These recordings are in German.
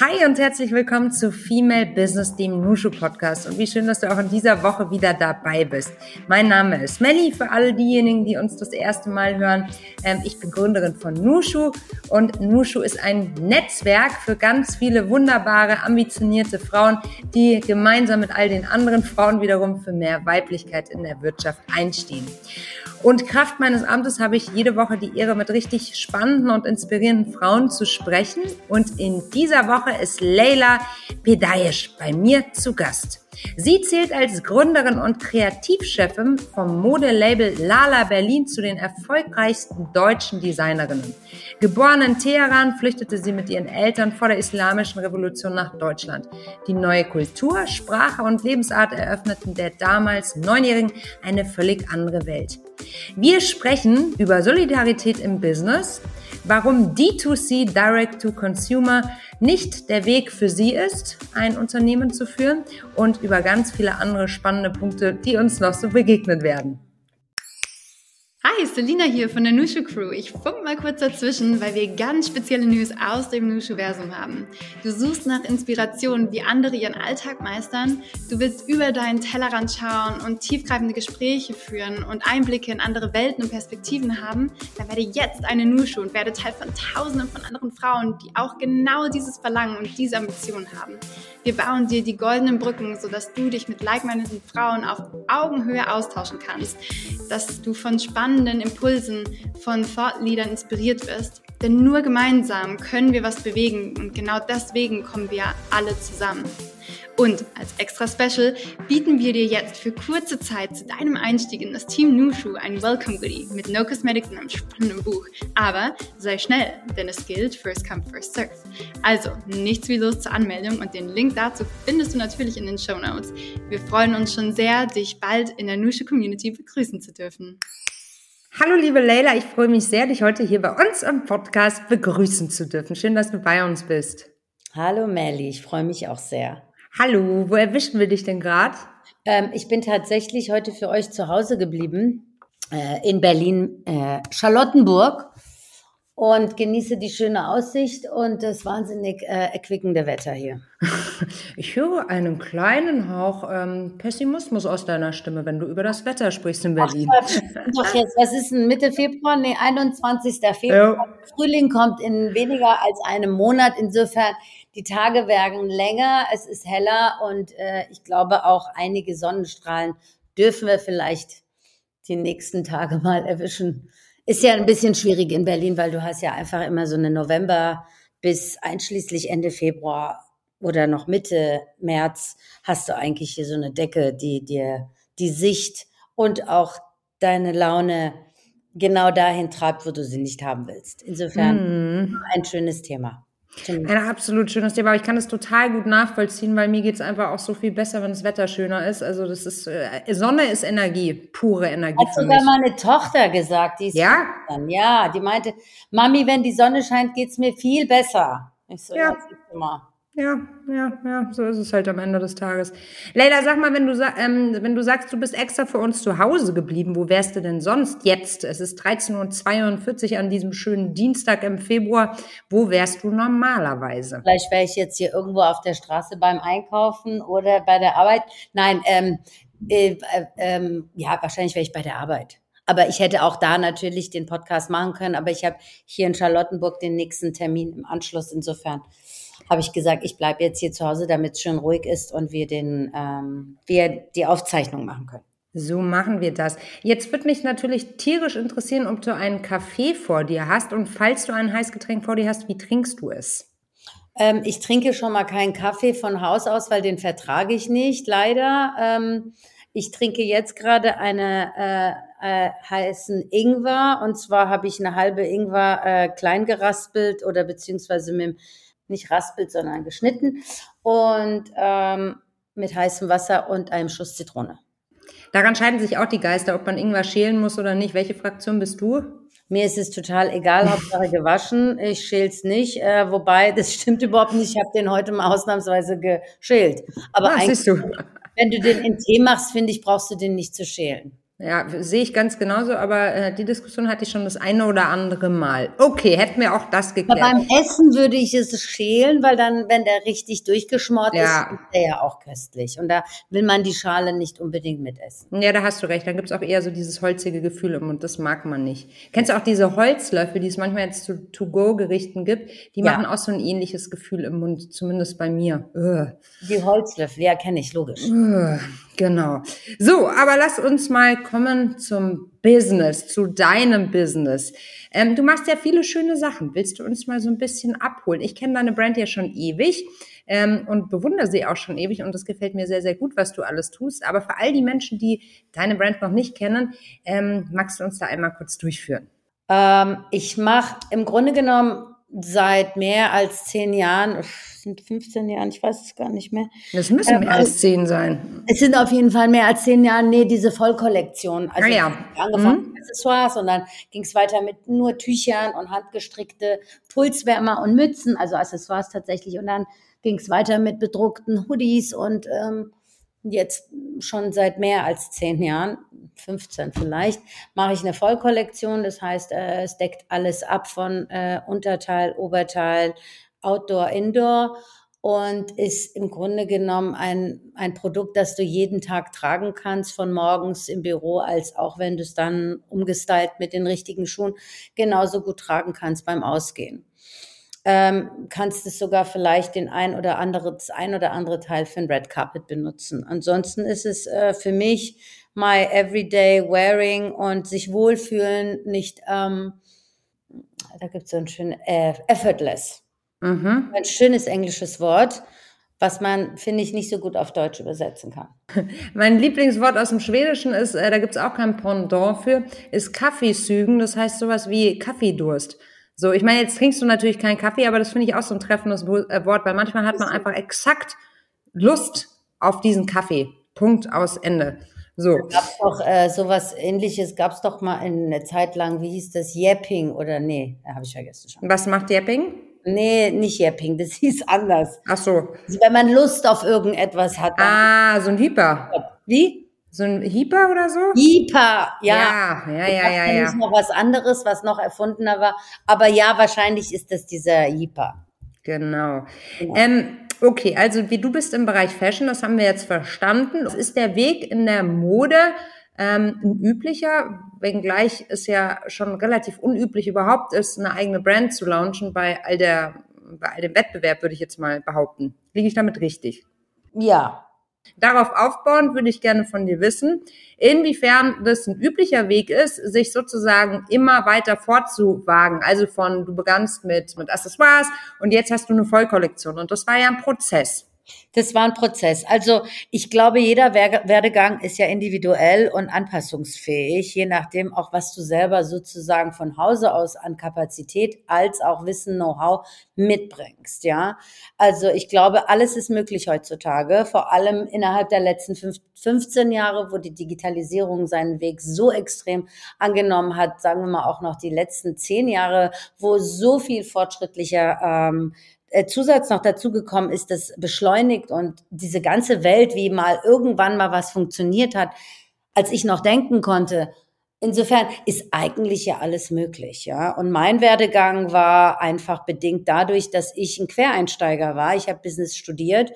Hi und herzlich willkommen zu Female Business, dem Nushu Podcast. Und wie schön, dass du auch in dieser Woche wieder dabei bist. Mein Name ist Melly, für alle diejenigen, die uns das erste Mal hören. Ähm, ich bin Gründerin von Nushu und Nushu ist ein Netzwerk für ganz viele wunderbare, ambitionierte Frauen, die gemeinsam mit all den anderen Frauen wiederum für mehr Weiblichkeit in der Wirtschaft einstehen. Und Kraft meines Amtes habe ich jede Woche die Ehre, mit richtig spannenden und inspirierenden Frauen zu sprechen. Und in dieser Woche ist Leila Pedayesh bei mir zu Gast. Sie zählt als Gründerin und Kreativchefin vom Modelabel Lala Berlin zu den erfolgreichsten deutschen Designerinnen. Geboren in Teheran, flüchtete sie mit ihren Eltern vor der Islamischen Revolution nach Deutschland. Die neue Kultur, Sprache und Lebensart eröffneten der damals Neunjährigen eine völlig andere Welt. Wir sprechen über Solidarität im Business, warum D2C Direct to Consumer nicht der Weg für Sie ist, ein Unternehmen zu führen und über ganz viele andere spannende Punkte, die uns noch so begegnet werden. Hi, Selina hier von der Nushu Crew. Ich funk mal kurz dazwischen, weil wir ganz spezielle News aus dem Nushu-Versum haben. Du suchst nach Inspiration, wie andere ihren Alltag meistern. Du willst über deinen Tellerrand schauen und tiefgreifende Gespräche führen und Einblicke in andere Welten und Perspektiven haben. Dann werde jetzt eine Nushu und werde Teil von Tausenden von anderen Frauen, die auch genau dieses Verlangen und diese Ambition haben. Wir bauen dir die goldenen Brücken, sodass du dich mit like-mindeden Frauen auf Augenhöhe austauschen kannst, dass du von spannenden Impulsen von Thought-Leadern inspiriert wirst. Denn nur gemeinsam können wir was bewegen und genau deswegen kommen wir alle zusammen. Und als extra Special bieten wir dir jetzt für kurze Zeit zu deinem Einstieg in das Team Nushu ein Welcome Goodie mit No Cosmetics und einem spannenden Buch. Aber sei schnell, denn es gilt First Come, First Serve. Also, nichts wie los zur Anmeldung und den Link dazu findest du natürlich in den Show Notes. Wir freuen uns schon sehr, dich bald in der Nushu Community begrüßen zu dürfen. Hallo liebe Leila, ich freue mich sehr, dich heute hier bei uns am Podcast begrüßen zu dürfen. Schön, dass du bei uns bist. Hallo Melly, ich freue mich auch sehr. Hallo, wo erwischen wir dich denn gerade? Ähm, ich bin tatsächlich heute für euch zu Hause geblieben äh, in Berlin äh, Charlottenburg und genieße die schöne Aussicht und das wahnsinnig äh, erquickende Wetter hier. Ich höre einen kleinen Hauch ähm, Pessimismus aus deiner Stimme, wenn du über das Wetter sprichst in Berlin. Ach, doch jetzt, was ist denn Mitte Februar? Nee, 21. Februar. Ja. Frühling kommt in weniger als einem Monat. Insofern, die Tage werden länger, es ist heller und äh, ich glaube auch einige Sonnenstrahlen dürfen wir vielleicht die nächsten Tage mal erwischen. Ist ja ein bisschen schwierig in Berlin, weil du hast ja einfach immer so eine November bis einschließlich Ende Februar oder noch Mitte März hast du eigentlich hier so eine Decke, die dir die Sicht und auch deine Laune genau dahin treibt, wo du sie nicht haben willst. Insofern mm. ein schönes Thema. Ein absolut schönes Thema, aber ich kann das total gut nachvollziehen, weil mir geht es einfach auch so viel besser, wenn das Wetter schöner ist. Also das ist äh, Sonne ist Energie, pure Energie. Hat sogar meine Tochter gesagt, die ist ja? Dann. ja, die meinte, Mami, wenn die Sonne scheint, geht es mir viel besser. Ich so, ja, ja ja, ja, ja, so ist es halt am Ende des Tages. Leila, sag mal, wenn du, ähm, wenn du sagst, du bist extra für uns zu Hause geblieben, wo wärst du denn sonst jetzt? Es ist 13.42 Uhr an diesem schönen Dienstag im Februar. Wo wärst du normalerweise? Vielleicht wäre ich jetzt hier irgendwo auf der Straße beim Einkaufen oder bei der Arbeit. Nein, ähm, äh, äh, ähm, ja, wahrscheinlich wäre ich bei der Arbeit. Aber ich hätte auch da natürlich den Podcast machen können. Aber ich habe hier in Charlottenburg den nächsten Termin im Anschluss. Insofern habe ich gesagt, ich bleibe jetzt hier zu Hause, damit es schön ruhig ist und wir, den, ähm, wir die Aufzeichnung machen können. So machen wir das. Jetzt wird mich natürlich tierisch interessieren, ob du einen Kaffee vor dir hast und falls du ein Heißgetränk vor dir hast, wie trinkst du es? Ähm, ich trinke schon mal keinen Kaffee von Haus aus, weil den vertrage ich nicht, leider. Ähm, ich trinke jetzt gerade eine äh, äh, heißen Ingwer und zwar habe ich eine halbe Ingwer äh, klein geraspelt oder beziehungsweise mit nicht raspelt, sondern geschnitten und ähm, mit heißem Wasser und einem Schuss Zitrone. Daran scheiden sich auch die Geister, ob man Ingwer schälen muss oder nicht. Welche Fraktion bist du? Mir ist es total egal, Hauptsache gewaschen. Ich schäl's nicht, äh, wobei das stimmt überhaupt nicht. Ich habe den heute mal ausnahmsweise geschält. Aber ah, eigentlich, wenn du den in Tee machst, finde ich, brauchst du den nicht zu schälen. Ja, sehe ich ganz genauso, aber äh, die Diskussion hatte ich schon das eine oder andere Mal. Okay, hätten wir auch das geklärt. Aber beim Essen würde ich es schälen, weil dann, wenn der richtig durchgeschmort ja. ist, ist der ja auch köstlich. Und da will man die Schale nicht unbedingt mitessen. Ja, da hast du recht. Dann gibt's auch eher so dieses holzige Gefühl im Mund. Das mag man nicht. Kennst du auch diese Holzlöffel, die es manchmal jetzt zu To-Go-Gerichten gibt? Die ja. machen auch so ein ähnliches Gefühl im Mund, zumindest bei mir. Ugh. Die Holzlöffel, ja, kenne ich, logisch. Ugh. Genau. So, aber lass uns mal kommen zum Business, zu deinem Business. Ähm, du machst ja viele schöne Sachen. Willst du uns mal so ein bisschen abholen? Ich kenne deine Brand ja schon ewig ähm, und bewundere sie auch schon ewig und es gefällt mir sehr, sehr gut, was du alles tust. Aber für all die Menschen, die deine Brand noch nicht kennen, ähm, magst du uns da einmal kurz durchführen? Ähm, ich mache im Grunde genommen seit mehr als zehn Jahren, sind 15 Jahren, ich weiß es gar nicht mehr. Das müssen mehr ähm, als zehn sein. Es sind auf jeden Fall mehr als zehn Jahre, nee, diese Vollkollektion. Also ah, ja. angefangen mhm. mit Accessoires und dann ging es weiter mit nur Tüchern und handgestrickte Pulswärmer und Mützen, also Accessoires tatsächlich. Und dann ging es weiter mit bedruckten Hoodies und ähm, jetzt schon seit mehr als zehn Jahren, 15 vielleicht, mache ich eine Vollkollektion. Das heißt, äh, es deckt alles ab von äh, Unterteil, Oberteil, Outdoor, Indoor und ist im Grunde genommen ein, ein Produkt, das du jeden Tag tragen kannst, von morgens im Büro, als auch wenn du es dann umgestylt mit den richtigen Schuhen genauso gut tragen kannst beim Ausgehen ähm, kannst es sogar vielleicht den ein oder andere, das ein oder andere Teil für ein Red Carpet benutzen. Ansonsten ist es äh, für mich my everyday wearing und sich wohlfühlen, nicht, ähm, da gibt es so ein schönes, äh, effortless. Mhm. Ein schönes englisches Wort was man, finde ich, nicht so gut auf Deutsch übersetzen kann. Mein Lieblingswort aus dem Schwedischen ist, äh, da gibt es auch kein Pendant für, ist Kaffeesügen. Das heißt sowas wie Kaffeedurst. So, ich meine, jetzt trinkst du natürlich keinen Kaffee, aber das finde ich auch so ein treffendes äh, Wort, weil manchmal hat man einfach exakt Lust auf diesen Kaffee. Punkt aus Ende. So. Gab es doch äh, sowas ähnliches, gab es doch mal in eine Zeit lang, wie hieß das, Yapping oder nee, habe ich vergessen schon. Was macht Yapping? Nee, nicht Yapping, das hieß anders. Ach so. Also, wenn man Lust auf irgendetwas hat. Ah, so ein Hyper. Wie? So ein Hieper oder so? Hieper, ja. Ja, ja, ja, ja. ja. Ist noch was anderes, was noch erfundener war. Aber ja, wahrscheinlich ist das dieser Hieper. Genau. genau. Ähm, okay, also wie du bist im Bereich Fashion, das haben wir jetzt verstanden. Das ist der Weg in der Mode ähm, ein üblicher, wenngleich es ja schon relativ unüblich überhaupt ist, eine eigene Brand zu launchen bei all der, bei all dem Wettbewerb, würde ich jetzt mal behaupten. Liege ich damit richtig? Ja, Darauf aufbauend würde ich gerne von dir wissen, inwiefern das ein üblicher Weg ist, sich sozusagen immer weiter fortzuwagen. Also von, du begannst mit, mit Accessoires und jetzt hast du eine Vollkollektion. Und das war ja ein Prozess. Das war ein Prozess. Also ich glaube, jeder Werdegang ist ja individuell und anpassungsfähig, je nachdem auch, was du selber sozusagen von Hause aus an Kapazität als auch Wissen, Know-how mitbringst. Ja, also ich glaube, alles ist möglich heutzutage, vor allem innerhalb der letzten 15 Jahre, wo die Digitalisierung seinen Weg so extrem angenommen hat, sagen wir mal auch noch die letzten zehn Jahre, wo so viel fortschrittlicher ähm, äh, Zusatz noch dazu gekommen ist, das beschleunigt und diese ganze Welt, wie mal irgendwann mal was funktioniert hat, als ich noch denken konnte. Insofern ist eigentlich ja alles möglich, ja. Und mein Werdegang war einfach bedingt dadurch, dass ich ein Quereinsteiger war. Ich habe Business studiert,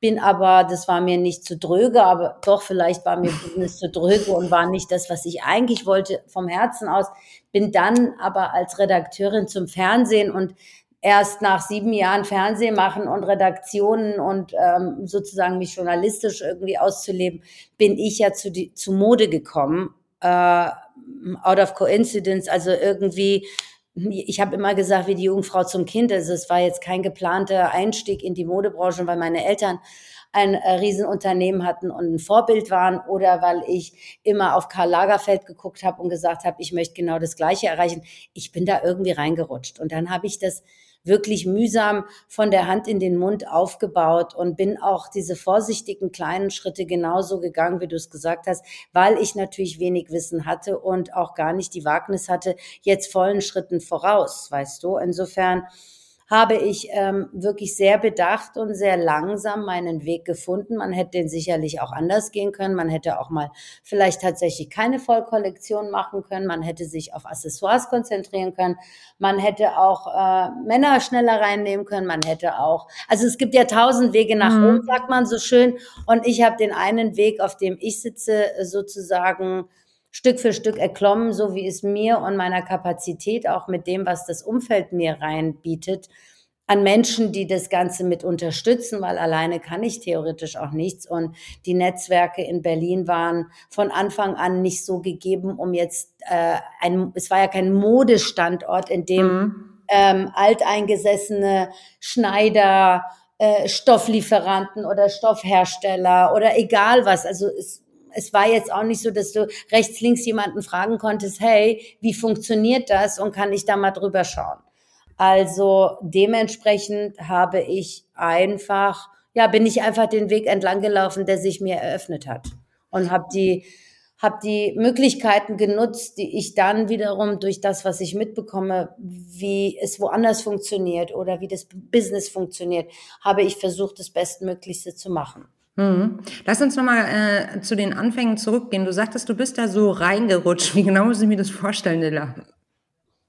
bin aber, das war mir nicht zu dröge, aber doch vielleicht war mir Business zu dröge und war nicht das, was ich eigentlich wollte vom Herzen aus. Bin dann aber als Redakteurin zum Fernsehen und erst nach sieben Jahren Fernsehen machen und Redaktionen und ähm, sozusagen mich journalistisch irgendwie auszuleben, bin ich ja zu, die, zu Mode gekommen. Äh, out of coincidence, also irgendwie, ich habe immer gesagt, wie die Jungfrau zum Kind. Also es war jetzt kein geplanter Einstieg in die Modebranche, weil meine Eltern ein äh, Riesenunternehmen hatten und ein Vorbild waren oder weil ich immer auf Karl Lagerfeld geguckt habe und gesagt habe, ich möchte genau das Gleiche erreichen. Ich bin da irgendwie reingerutscht und dann habe ich das wirklich mühsam von der Hand in den Mund aufgebaut und bin auch diese vorsichtigen kleinen Schritte genauso gegangen, wie du es gesagt hast, weil ich natürlich wenig Wissen hatte und auch gar nicht die Wagnis hatte, jetzt vollen Schritten voraus, weißt du. Insofern habe ich ähm, wirklich sehr bedacht und sehr langsam meinen Weg gefunden. Man hätte den sicherlich auch anders gehen können. Man hätte auch mal vielleicht tatsächlich keine Vollkollektion machen können. Man hätte sich auf Accessoires konzentrieren können. Man hätte auch äh, Männer schneller reinnehmen können. Man hätte auch, also es gibt ja tausend Wege nach mhm. oben, sagt man so schön. Und ich habe den einen Weg, auf dem ich sitze, sozusagen Stück für Stück erklommen, so wie es mir und meiner Kapazität auch mit dem, was das Umfeld mir reinbietet, an Menschen, die das Ganze mit unterstützen, weil alleine kann ich theoretisch auch nichts. Und die Netzwerke in Berlin waren von Anfang an nicht so gegeben, um jetzt äh, ein, es war ja kein Modestandort, in dem mhm. ähm, alteingesessene Schneider, äh, Stofflieferanten oder Stoffhersteller oder egal was. Also es es war jetzt auch nicht so, dass du rechts, links jemanden fragen konntest, hey, wie funktioniert das und kann ich da mal drüber schauen? Also dementsprechend habe ich einfach, ja, bin ich einfach den Weg entlang gelaufen, der sich mir eröffnet hat und habe die habe die Möglichkeiten genutzt, die ich dann wiederum durch das, was ich mitbekomme, wie es woanders funktioniert oder wie das Business funktioniert, habe ich versucht, das Bestmöglichste zu machen. Mhm. Lass uns nochmal äh, zu den Anfängen zurückgehen. Du sagtest, du bist da so reingerutscht. Wie genau muss ich mir das vorstellen, Lilla?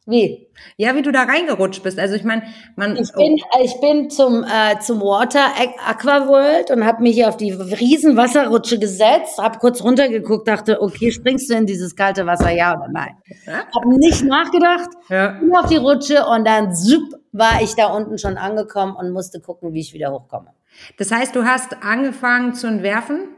Wie? Ja, wie du da reingerutscht bist. Also ich meine, man. Ich bin, ich bin zum, äh, zum Water Aqua World und habe mich hier auf die riesen Wasserrutsche gesetzt, habe kurz runtergeguckt, dachte, okay, springst du in dieses kalte Wasser, ja oder nein? Ja? Habe nicht nachgedacht, ja. bin auf die Rutsche und dann zup, war ich da unten schon angekommen und musste gucken, wie ich wieder hochkomme. Das heißt, du hast angefangen zu entwerfen?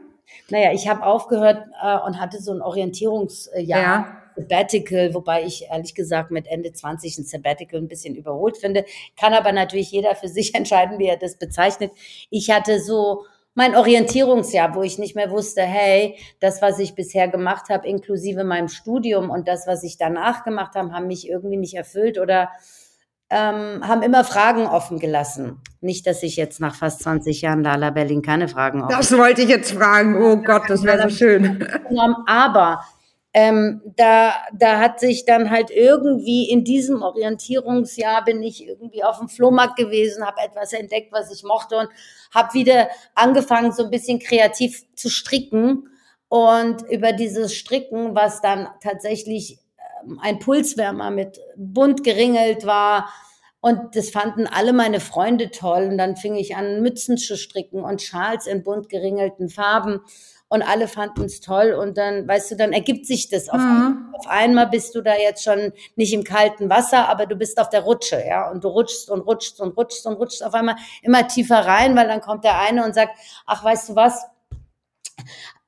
Naja, ich habe aufgehört äh, und hatte so ein Orientierungsjahr. Ja. Sabbatical, wobei ich ehrlich gesagt mit Ende 20 ein Sabbatical ein bisschen überholt finde. Kann aber natürlich jeder für sich entscheiden, wie er das bezeichnet. Ich hatte so mein Orientierungsjahr, wo ich nicht mehr wusste, hey, das, was ich bisher gemacht habe, inklusive meinem Studium und das, was ich danach gemacht habe, haben mich irgendwie nicht erfüllt oder ähm, haben immer Fragen offen gelassen. Nicht, dass ich jetzt nach fast 20 Jahren Lala Berlin keine Fragen offen Das wollte ich jetzt fragen. Oh Gott, das wäre so schön. Aber ähm, da, da hat sich dann halt irgendwie in diesem Orientierungsjahr bin ich irgendwie auf dem Flohmarkt gewesen, habe etwas entdeckt, was ich mochte und habe wieder angefangen, so ein bisschen kreativ zu stricken. Und über dieses Stricken, was dann tatsächlich ein Pulswärmer mit bunt geringelt war. Und das fanden alle meine Freunde toll. Und dann fing ich an, Mützen zu stricken und Schals in bunt geringelten Farben. Und alle fanden es toll. Und dann, weißt du, dann ergibt sich das. Auf, mhm. auf einmal bist du da jetzt schon nicht im kalten Wasser, aber du bist auf der Rutsche, ja. Und du rutschst und rutschst und rutschst und rutschst auf einmal immer tiefer rein, weil dann kommt der eine und sagt, ach, weißt du was?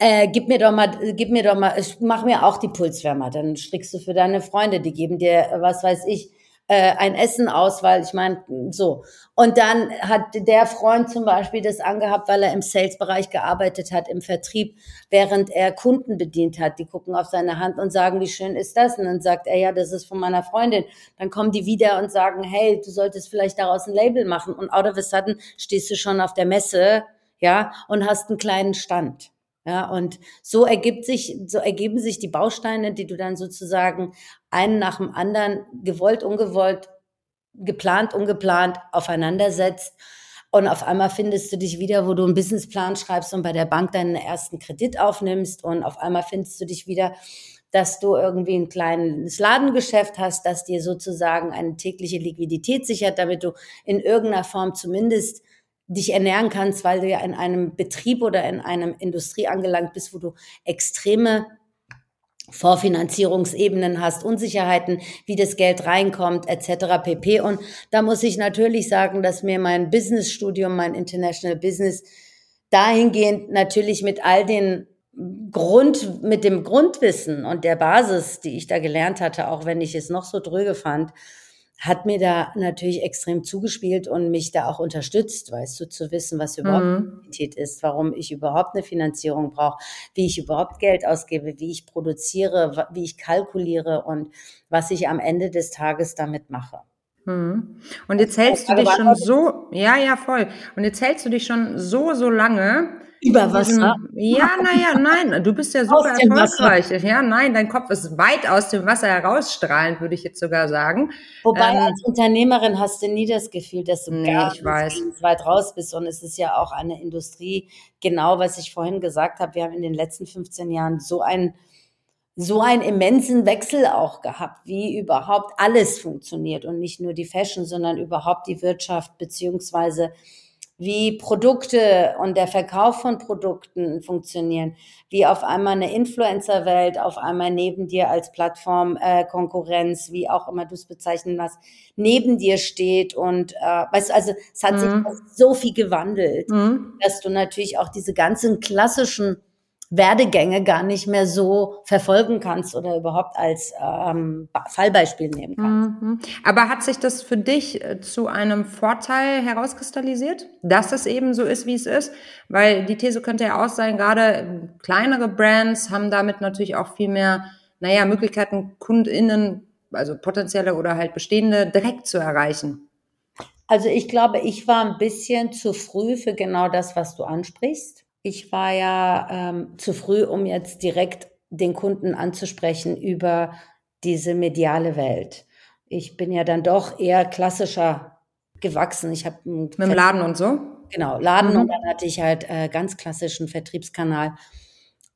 Äh, gib mir doch mal, gib mir doch mal, mach mir auch die Pulswärmer, dann strickst du für deine Freunde, die geben dir, was weiß ich, äh, ein Essen aus, weil ich meine, so. Und dann hat der Freund zum Beispiel das angehabt, weil er im Sales-Bereich gearbeitet hat, im Vertrieb, während er Kunden bedient hat. Die gucken auf seine Hand und sagen, wie schön ist das? Und dann sagt er, ja, das ist von meiner Freundin. Dann kommen die wieder und sagen, hey, du solltest vielleicht daraus ein Label machen. Und out of a sudden stehst du schon auf der Messe, ja, und hast einen kleinen Stand. Ja, und so ergibt sich, so ergeben sich die Bausteine, die du dann sozusagen einen nach dem anderen gewollt, ungewollt, geplant, ungeplant aufeinandersetzt. Und auf einmal findest du dich wieder, wo du einen Businessplan schreibst und bei der Bank deinen ersten Kredit aufnimmst. Und auf einmal findest du dich wieder, dass du irgendwie ein kleines Ladengeschäft hast, das dir sozusagen eine tägliche Liquidität sichert, damit du in irgendeiner Form zumindest dich ernähren kannst, weil du ja in einem Betrieb oder in einem Industrie angelangt bist, wo du extreme Vorfinanzierungsebenen hast, Unsicherheiten, wie das Geld reinkommt, etc. pp. Und da muss ich natürlich sagen, dass mir mein Businessstudium, mein International Business dahingehend natürlich mit all den Grund, mit dem Grundwissen und der Basis, die ich da gelernt hatte, auch wenn ich es noch so dröge fand, hat mir da natürlich extrem zugespielt und mich da auch unterstützt, weißt du, zu wissen, was überhaupt mhm. ist, warum ich überhaupt eine Finanzierung brauche, wie ich überhaupt Geld ausgebe, wie ich produziere, wie ich kalkuliere und was ich am Ende des Tages damit mache. Mhm. Und jetzt hältst du dich schon so, ja, ja, voll. Und jetzt hältst du dich schon so, so lange. Über Wasser? Ja, naja, nein, du bist ja super erfolgreich. Ja, nein, dein Kopf ist weit aus dem Wasser herausstrahlend, würde ich jetzt sogar sagen. Wobei ähm, als Unternehmerin hast du nie das Gefühl, dass du nee, ganz, ich weiß. weit raus bist. Und es ist ja auch eine Industrie, genau was ich vorhin gesagt habe. Wir haben in den letzten 15 Jahren so ein so einen immensen Wechsel auch gehabt, wie überhaupt alles funktioniert und nicht nur die Fashion, sondern überhaupt die Wirtschaft beziehungsweise wie Produkte und der Verkauf von Produkten funktionieren, wie auf einmal eine Influencer-Welt auf einmal neben dir als Plattform äh, Konkurrenz, wie auch immer du es bezeichnen hast, neben dir steht und äh, weißt du, also es hat mhm. sich so viel gewandelt, mhm. dass du natürlich auch diese ganzen klassischen Werdegänge gar nicht mehr so verfolgen kannst oder überhaupt als ähm, Fallbeispiel nehmen kannst. Mhm. Aber hat sich das für dich äh, zu einem Vorteil herauskristallisiert, dass es eben so ist, wie es ist? Weil die These könnte ja auch sein, gerade kleinere Brands haben damit natürlich auch viel mehr, naja, Möglichkeiten, KundInnen, also potenzielle oder halt bestehende, direkt zu erreichen. Also ich glaube, ich war ein bisschen zu früh für genau das, was du ansprichst. Ich war ja ähm, zu früh, um jetzt direkt den Kunden anzusprechen über diese mediale Welt. Ich bin ja dann doch eher klassischer gewachsen. Ich habe mit dem Laden und so. Genau, Laden mhm. und dann hatte ich halt äh, ganz klassischen Vertriebskanal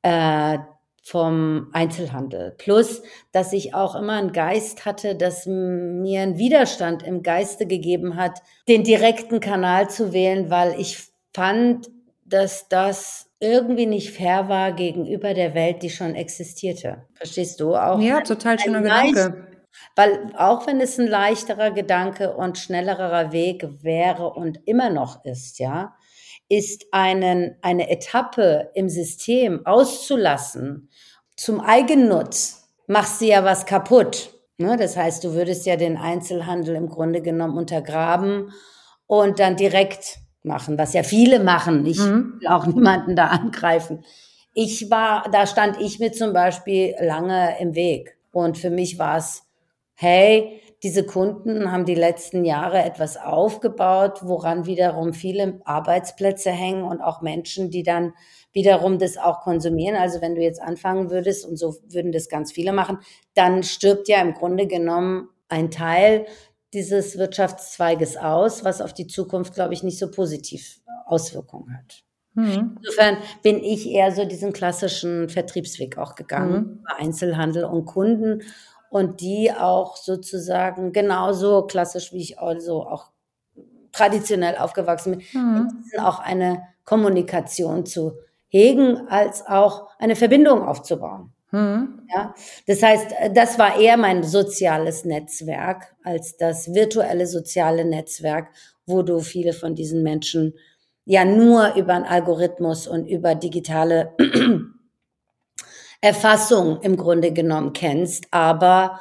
äh, vom Einzelhandel. Plus, dass ich auch immer einen Geist hatte, dass mir ein Widerstand im Geiste gegeben hat, den direkten Kanal zu wählen, weil ich fand, dass das irgendwie nicht fair war gegenüber der Welt, die schon existierte. Verstehst du auch? Ja, total schöner Gedanke. Weil auch wenn es ein leichterer Gedanke und schnellerer Weg wäre und immer noch ist, ja, ist einen, eine Etappe im System auszulassen zum Eigennutz, machst du ja was kaputt. Ne? Das heißt, du würdest ja den Einzelhandel im Grunde genommen untergraben und dann direkt machen, was ja viele machen. Ich mhm. will auch niemanden da angreifen. Ich war, da stand ich mir zum Beispiel lange im Weg. Und für mich war es, hey, diese Kunden haben die letzten Jahre etwas aufgebaut, woran wiederum viele Arbeitsplätze hängen und auch Menschen, die dann wiederum das auch konsumieren. Also wenn du jetzt anfangen würdest, und so würden das ganz viele machen, dann stirbt ja im Grunde genommen ein Teil dieses Wirtschaftszweiges aus, was auf die Zukunft, glaube ich, nicht so positiv Auswirkungen hat. Mhm. Insofern bin ich eher so diesen klassischen Vertriebsweg auch gegangen, mhm. Einzelhandel und Kunden und die auch sozusagen genauso klassisch, wie ich also auch traditionell aufgewachsen bin, mhm. auch eine Kommunikation zu hegen, als auch eine Verbindung aufzubauen. Mhm. Ja, das heißt, das war eher mein soziales Netzwerk als das virtuelle soziale Netzwerk, wo du viele von diesen Menschen ja nur über einen Algorithmus und über digitale Erfassung im Grunde genommen kennst, aber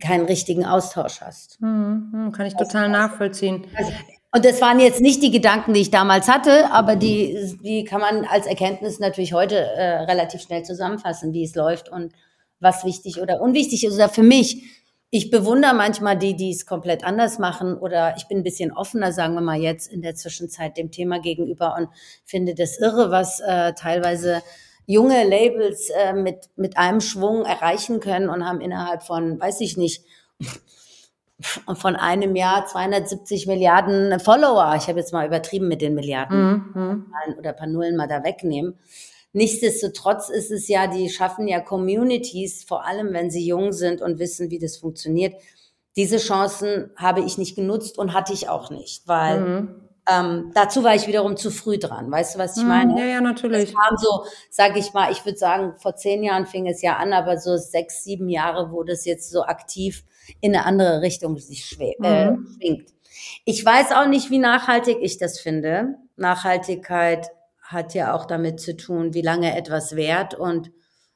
keinen richtigen Austausch hast. Mhm, kann ich total nachvollziehen. Also, und das waren jetzt nicht die Gedanken, die ich damals hatte, aber die, die kann man als Erkenntnis natürlich heute äh, relativ schnell zusammenfassen, wie es läuft und was wichtig oder unwichtig ist. Oder für mich, ich bewundere manchmal die, die es komplett anders machen oder ich bin ein bisschen offener, sagen wir mal jetzt in der Zwischenzeit dem Thema gegenüber und finde das irre, was äh, teilweise junge Labels äh, mit, mit einem Schwung erreichen können und haben innerhalb von, weiß ich nicht, von einem Jahr 270 Milliarden Follower. Ich habe jetzt mal übertrieben mit den Milliarden mhm. oder ein paar Nullen mal da wegnehmen. Nichtsdestotrotz ist es ja, die schaffen ja Communities, vor allem wenn sie jung sind und wissen, wie das funktioniert. Diese Chancen habe ich nicht genutzt und hatte ich auch nicht, weil mhm. ähm, dazu war ich wiederum zu früh dran. Weißt du, was ich mhm. meine? Ja, ja, natürlich. Es kam so, sage ich mal, ich würde sagen, vor zehn Jahren fing es ja an, aber so sechs, sieben Jahre wurde es jetzt so aktiv in eine andere Richtung sich äh, mhm. schwingt. Ich weiß auch nicht, wie nachhaltig ich das finde. Nachhaltigkeit hat ja auch damit zu tun, wie lange etwas währt und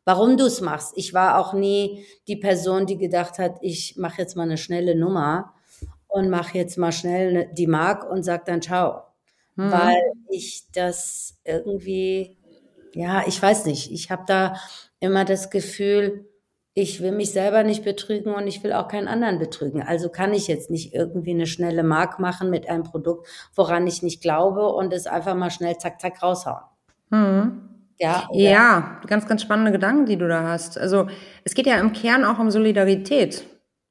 warum du es machst. Ich war auch nie die Person, die gedacht hat, ich mache jetzt mal eine schnelle Nummer und mache jetzt mal schnell die Mark und sag dann ciao. Mhm. Weil ich das irgendwie, ja, ich weiß nicht, ich habe da immer das Gefühl, ich will mich selber nicht betrügen und ich will auch keinen anderen betrügen. Also kann ich jetzt nicht irgendwie eine schnelle Mark machen mit einem Produkt, woran ich nicht glaube und es einfach mal schnell zack, zack raushauen. Mhm. Ja, ja, ganz, ganz spannende Gedanken, die du da hast. Also es geht ja im Kern auch um Solidarität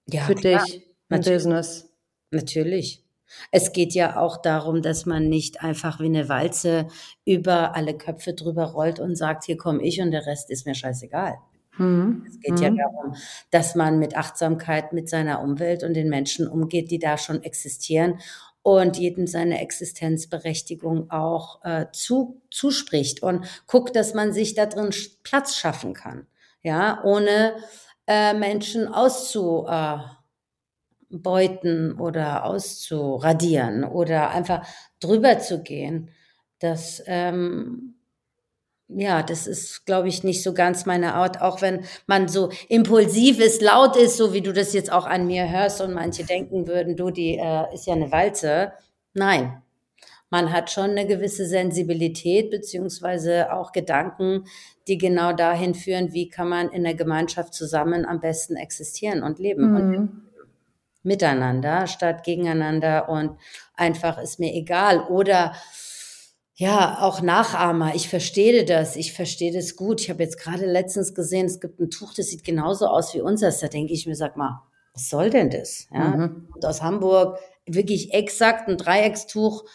ja, für klar. dich im Natürlich. Business. Natürlich. Es geht ja auch darum, dass man nicht einfach wie eine Walze über alle Köpfe drüber rollt und sagt, hier komme ich und der Rest ist mir scheißegal. Mhm. Es geht mhm. ja darum, dass man mit Achtsamkeit mit seiner Umwelt und den Menschen umgeht, die da schon existieren und jedem seine Existenzberechtigung auch äh, zu, zuspricht und guckt, dass man sich da drin Platz schaffen kann, ja, ohne äh, Menschen auszubeuten äh, oder auszuradieren oder einfach drüber zu gehen. Das ähm, ja, das ist, glaube ich, nicht so ganz meine Art, auch wenn man so impulsiv ist, laut ist, so wie du das jetzt auch an mir hörst und manche denken würden, du, die äh, ist ja eine Walze. Nein, man hat schon eine gewisse Sensibilität beziehungsweise auch Gedanken, die genau dahin führen, wie kann man in der Gemeinschaft zusammen am besten existieren und leben. Mhm. Und miteinander statt gegeneinander und einfach ist mir egal. Oder ja, auch Nachahmer. Ich verstehe das. Ich verstehe das gut. Ich habe jetzt gerade letztens gesehen, es gibt ein Tuch, das sieht genauso aus wie unseres. Da denke ich mir, sag mal, was soll denn das? Ja? Mhm. Und aus Hamburg wirklich exakt ein Dreieckstuch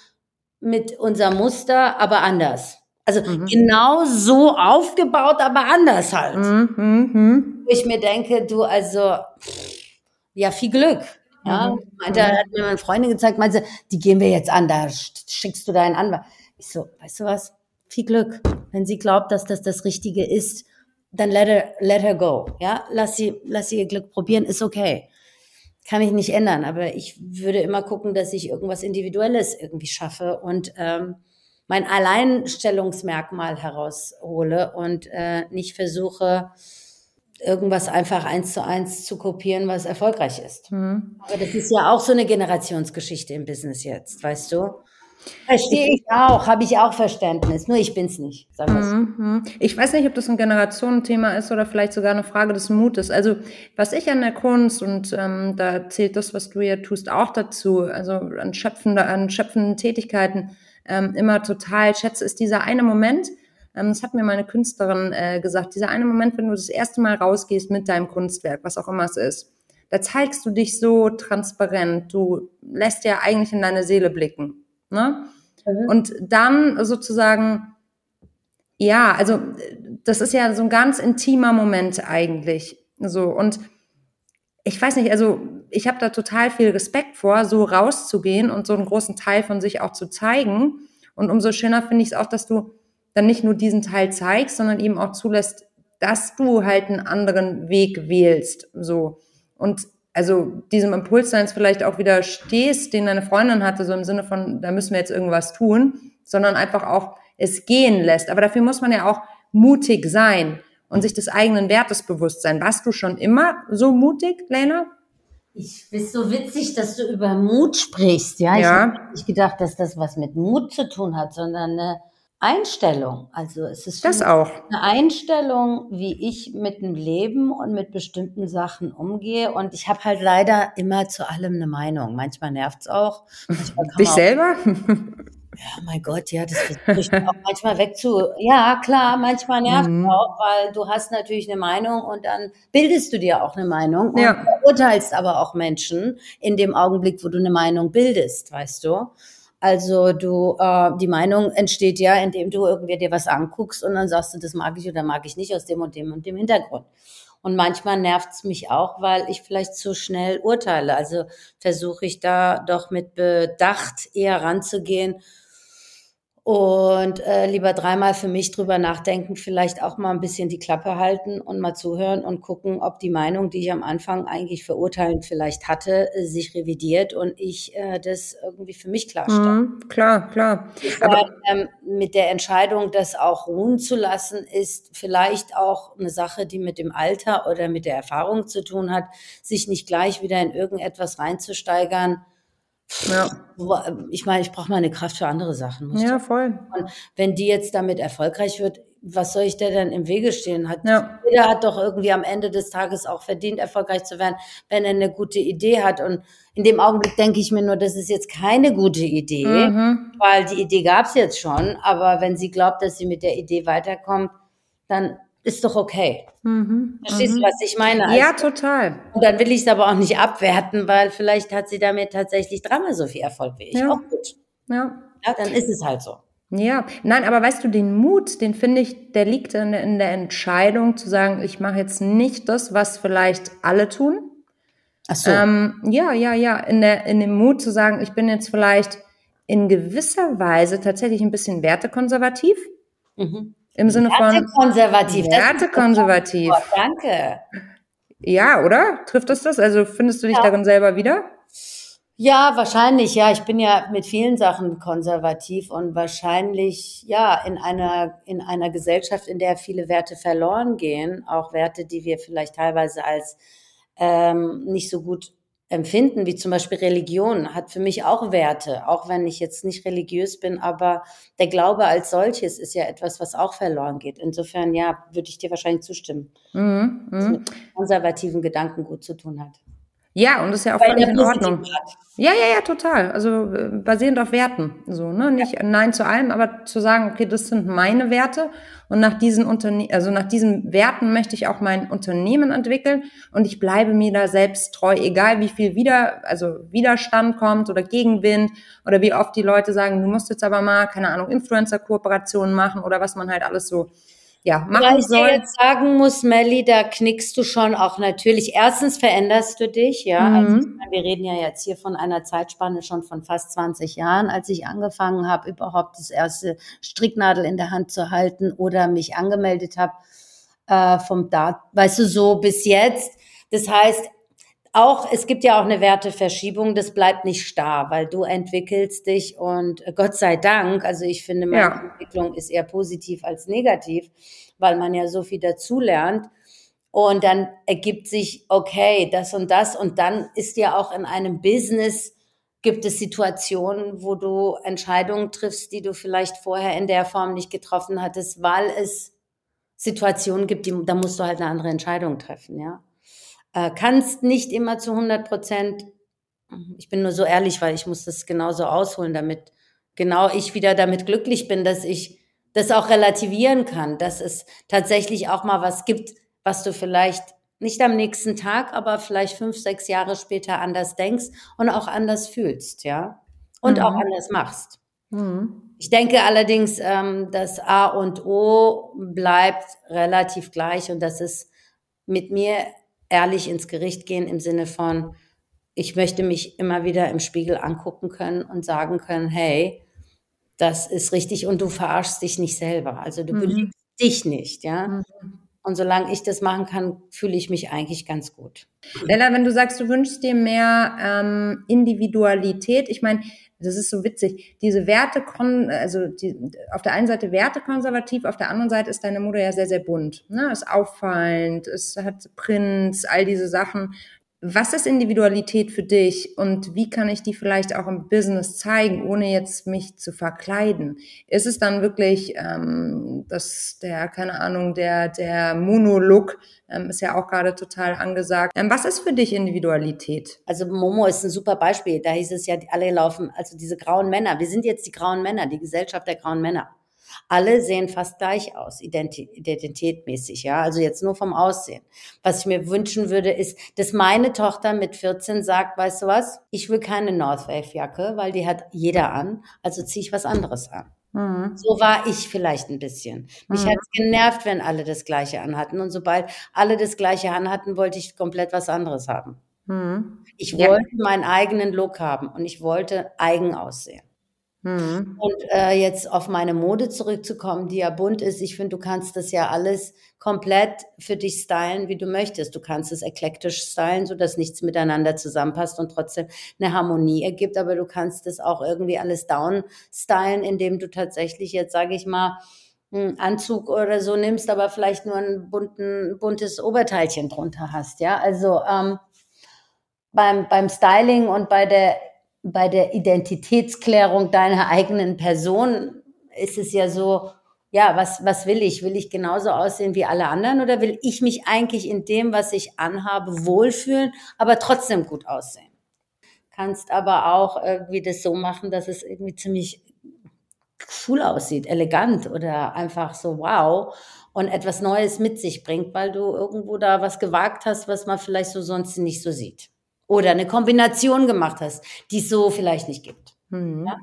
mit unserem Muster, aber anders. Also mhm. genau so aufgebaut, aber anders halt. Mhm. mhm. Wo ich mir denke, du, also, ja, viel Glück. Ja, mhm. meinte, hat mir meine Freundin gezeigt, meinte, die gehen wir jetzt an, da schickst du deinen Anwalt. Ich so, weißt du was? Viel Glück. Wenn sie glaubt, dass das das Richtige ist, dann let her, let her go. Ja, lass sie, lass sie ihr Glück probieren, ist okay. Kann ich nicht ändern, aber ich würde immer gucken, dass ich irgendwas Individuelles irgendwie schaffe und ähm, mein Alleinstellungsmerkmal heraushole und äh, nicht versuche, irgendwas einfach eins zu eins zu kopieren, was erfolgreich ist. Mhm. Aber das ist ja auch so eine Generationsgeschichte im Business jetzt, weißt du? Verstehe ich auch, habe ich auch Verständnis, nur ich bin's nicht. Mhm. Ich weiß nicht, ob das ein Generationenthema ist oder vielleicht sogar eine Frage des Mutes. Also was ich an der Kunst und ähm, da zählt das, was du ja tust, auch dazu, also an, schöpfende, an schöpfenden Tätigkeiten ähm, immer total schätze, ist dieser eine Moment, ähm, das hat mir meine Künstlerin äh, gesagt, dieser eine Moment, wenn du das erste Mal rausgehst mit deinem Kunstwerk, was auch immer es ist, da zeigst du dich so transparent, du lässt ja eigentlich in deine Seele blicken. Ne? Mhm. Und dann sozusagen, ja, also das ist ja so ein ganz intimer Moment eigentlich. So und ich weiß nicht, also ich habe da total viel Respekt vor, so rauszugehen und so einen großen Teil von sich auch zu zeigen. Und umso schöner finde ich es auch, dass du dann nicht nur diesen Teil zeigst, sondern eben auch zulässt, dass du halt einen anderen Weg wählst. So. Und also diesem Impulsseins vielleicht auch widerstehst, den deine Freundin hatte, so im Sinne von, da müssen wir jetzt irgendwas tun, sondern einfach auch es gehen lässt. Aber dafür muss man ja auch mutig sein und sich des eigenen Wertes bewusst sein. Warst du schon immer so mutig, Lena? Ich bist so witzig, dass du über Mut sprichst, ja. ja. Ich habe nicht gedacht, dass das was mit Mut zu tun hat, sondern eine Einstellung. Also es ist das auch. eine Einstellung, wie ich mit dem Leben und mit bestimmten Sachen umgehe. Und ich habe halt leider immer zu allem eine Meinung. Manchmal nervt's auch. Manchmal Dich auch, selber? Ja, mein Gott, ja, das versuche auch manchmal weg zu. Ja, klar, manchmal nervt mhm. auch, weil du hast natürlich eine Meinung und dann bildest du dir auch eine Meinung und ja. urteilst aber auch Menschen in dem Augenblick, wo du eine Meinung bildest, weißt du? Also du, äh, die Meinung entsteht ja, indem du irgendwie dir was anguckst und dann sagst du, das mag ich oder mag ich nicht aus dem und dem und dem Hintergrund. Und manchmal nervt's mich auch, weil ich vielleicht zu schnell urteile. Also versuche ich da doch mit Bedacht eher ranzugehen und äh, lieber dreimal für mich drüber nachdenken, vielleicht auch mal ein bisschen die Klappe halten und mal zuhören und gucken, ob die Meinung, die ich am Anfang eigentlich verurteilend vielleicht hatte, äh, sich revidiert und ich äh, das irgendwie für mich klarstelle. Mhm, klar, klar. Aber ähm, mit der Entscheidung, das auch ruhen zu lassen, ist vielleicht auch eine Sache, die mit dem Alter oder mit der Erfahrung zu tun hat, sich nicht gleich wieder in irgendetwas reinzusteigern, ja. Ich meine, ich brauche meine Kraft für andere Sachen. Ja, voll. Und wenn die jetzt damit erfolgreich wird, was soll ich dir denn im Wege stehen? Hat, ja. Jeder hat doch irgendwie am Ende des Tages auch verdient, erfolgreich zu werden, wenn er eine gute Idee hat. Und in dem Augenblick denke ich mir nur, das ist jetzt keine gute Idee, mhm. weil die Idee gab es jetzt schon. Aber wenn sie glaubt, dass sie mit der Idee weiterkommt, dann ist doch okay. Mhm. Verstehst mhm. du, was ich meine? Also, ja, total. Und dann will ich es aber auch nicht abwerten, weil vielleicht hat sie damit tatsächlich dreimal so viel Erfolg wie ich. Ja. Auch gut. Ja. ja. Dann ist es halt so. Ja, nein, aber weißt du, den Mut, den finde ich, der liegt in, in der Entscheidung zu sagen, ich mache jetzt nicht das, was vielleicht alle tun. Ach so. Ähm, ja, ja, ja, in, der, in dem Mut zu sagen, ich bin jetzt vielleicht in gewisser Weise tatsächlich ein bisschen wertekonservativ. Mhm. Im Sinne von. Wertekonservativ. Wertekonservativ. Danke. Ja, oder? Trifft das das? Also findest du dich ja. darin selber wieder? Ja, wahrscheinlich, ja. Ich bin ja mit vielen Sachen konservativ und wahrscheinlich, ja, in einer, in einer Gesellschaft, in der viele Werte verloren gehen, auch Werte, die wir vielleicht teilweise als ähm, nicht so gut empfinden, wie zum Beispiel Religion, hat für mich auch Werte, auch wenn ich jetzt nicht religiös bin, aber der Glaube als solches ist ja etwas, was auch verloren geht. Insofern, ja, würde ich dir wahrscheinlich zustimmen, mhm, was mhm. mit konservativen Gedanken gut zu tun hat. Ja, und das ist ja auch völlig in Ordnung. Ja, ja, ja, total. Also äh, basierend auf Werten. So, ne? Nicht ja. Nein zu allem, aber zu sagen, okay, das sind meine Werte und nach diesen Unterne also nach diesen Werten möchte ich auch mein Unternehmen entwickeln und ich bleibe mir da selbst treu, egal wie viel wieder, also Widerstand kommt oder Gegenwind oder wie oft die Leute sagen, du musst jetzt aber mal, keine Ahnung, Influencer-Kooperationen machen oder was man halt alles so ja, machen Weil ich soll. dir jetzt sagen muss, Melly, da knickst du schon auch natürlich. Erstens veränderst du dich, ja. Mhm. Also, wir reden ja jetzt hier von einer Zeitspanne schon von fast 20 Jahren, als ich angefangen habe, überhaupt das erste Stricknadel in der Hand zu halten oder mich angemeldet habe äh, vom Dat, weißt du, so bis jetzt. Das heißt, auch, es gibt ja auch eine Werteverschiebung, das bleibt nicht starr, weil du entwickelst dich und äh, Gott sei Dank, also ich finde, meine ja. Entwicklung ist eher positiv als negativ, weil man ja so viel dazulernt. Und dann ergibt sich, okay, das und das. Und dann ist ja auch in einem Business, gibt es Situationen, wo du Entscheidungen triffst, die du vielleicht vorher in der Form nicht getroffen hattest, weil es Situationen gibt, die, da musst du halt eine andere Entscheidung treffen, ja äh, kannst nicht immer zu 100 Prozent. Ich bin nur so ehrlich, weil ich muss das genauso ausholen, damit genau ich wieder damit glücklich bin, dass ich das auch relativieren kann, dass es tatsächlich auch mal was gibt, was du vielleicht nicht am nächsten Tag, aber vielleicht fünf, sechs Jahre später anders denkst und auch anders fühlst, ja, und mhm. auch anders machst. Mhm. Ich denke allerdings, ähm, das A und O bleibt relativ gleich und das ist mit mir ehrlich ins Gericht gehen im Sinne von, ich möchte mich immer wieder im Spiegel angucken können und sagen können, hey, das ist richtig und du verarschst dich nicht selber. Also du mhm. belügst dich nicht, ja. Mhm. Und solange ich das machen kann, fühle ich mich eigentlich ganz gut. Ella, wenn du sagst, du wünschst dir mehr ähm, Individualität, ich meine, das ist so witzig. Diese Werte, also die, auf der einen Seite Werte konservativ, auf der anderen Seite ist deine Mode ja sehr, sehr bunt. Ne? Ist auffallend, es hat Prints, all diese Sachen. Was ist Individualität für dich und wie kann ich die vielleicht auch im Business zeigen, ohne jetzt mich zu verkleiden? Ist es dann wirklich, ähm, dass der, keine Ahnung, der, der Monolog ähm, ist ja auch gerade total angesagt. Ähm, was ist für dich Individualität? Also Momo ist ein super Beispiel. Da hieß es ja, alle laufen, also diese grauen Männer. Wir sind jetzt die grauen Männer, die Gesellschaft der grauen Männer. Alle sehen fast gleich aus, identitätmäßig, ja. Also jetzt nur vom Aussehen. Was ich mir wünschen würde, ist, dass meine Tochter mit 14 sagt, weißt du was? Ich will keine Northwave Jacke, weil die hat jeder an. Also ziehe ich was anderes an. Mhm. So war ich vielleicht ein bisschen. Mich mhm. hat es genervt, wenn alle das Gleiche anhatten. Und sobald alle das Gleiche anhatten, wollte ich komplett was anderes haben. Mhm. Ich wollte ja. meinen eigenen Look haben und ich wollte eigen aussehen. Mhm. Und äh, jetzt auf meine Mode zurückzukommen, die ja bunt ist, ich finde, du kannst das ja alles komplett für dich stylen, wie du möchtest. Du kannst es eklektisch stylen, so dass nichts miteinander zusammenpasst und trotzdem eine Harmonie ergibt, aber du kannst es auch irgendwie alles down stylen, indem du tatsächlich jetzt, sage ich mal, einen Anzug oder so nimmst, aber vielleicht nur ein bunten, buntes Oberteilchen drunter hast, ja. Also ähm, beim, beim Styling und bei der bei der Identitätsklärung deiner eigenen Person ist es ja so, ja, was, was will ich? Will ich genauso aussehen wie alle anderen oder will ich mich eigentlich in dem, was ich anhabe, wohlfühlen, aber trotzdem gut aussehen? Kannst aber auch irgendwie das so machen, dass es irgendwie ziemlich cool aussieht, elegant oder einfach so wow und etwas Neues mit sich bringt, weil du irgendwo da was gewagt hast, was man vielleicht so sonst nicht so sieht. Oder eine Kombination gemacht hast, die es so vielleicht nicht gibt. Mhm. Ja?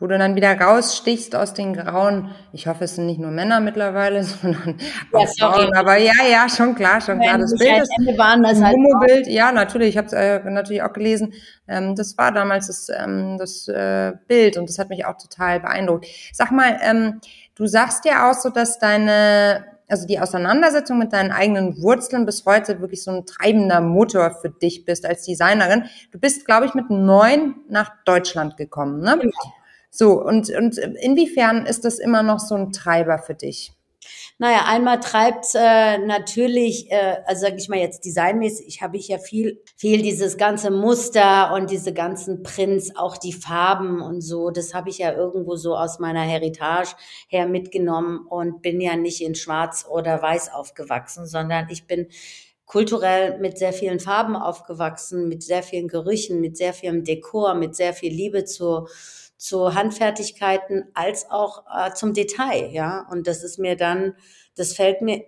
wo du dann wieder rausstichst aus den grauen, ich hoffe, es sind nicht nur Männer mittlerweile, sondern ja, auch Frauen, aber ja, ja, schon klar, schon klar. Das Bild ist ein das halt Homo-Bild, ja, natürlich, ich habe es äh, natürlich auch gelesen, ähm, das war damals das, ähm, das äh, Bild und das hat mich auch total beeindruckt. Sag mal, ähm, du sagst ja auch so, dass deine also die Auseinandersetzung mit deinen eigenen Wurzeln bis heute wirklich so ein treibender Motor für dich bist als Designerin. Du bist, glaube ich, mit neun nach Deutschland gekommen, ne? Genau. So, und, und inwiefern ist das immer noch so ein Treiber für dich? Naja, einmal treibt äh, natürlich, äh, also sage ich mal jetzt designmäßig, habe ich ja viel, viel dieses ganze Muster und diese ganzen Prints, auch die Farben und so, das habe ich ja irgendwo so aus meiner Heritage her mitgenommen und bin ja nicht in Schwarz oder Weiß aufgewachsen, sondern ich bin kulturell mit sehr vielen Farben aufgewachsen, mit sehr vielen Gerüchen, mit sehr vielem Dekor, mit sehr viel Liebe zur zu Handfertigkeiten als auch äh, zum Detail, ja. Und das ist mir dann, das fällt mir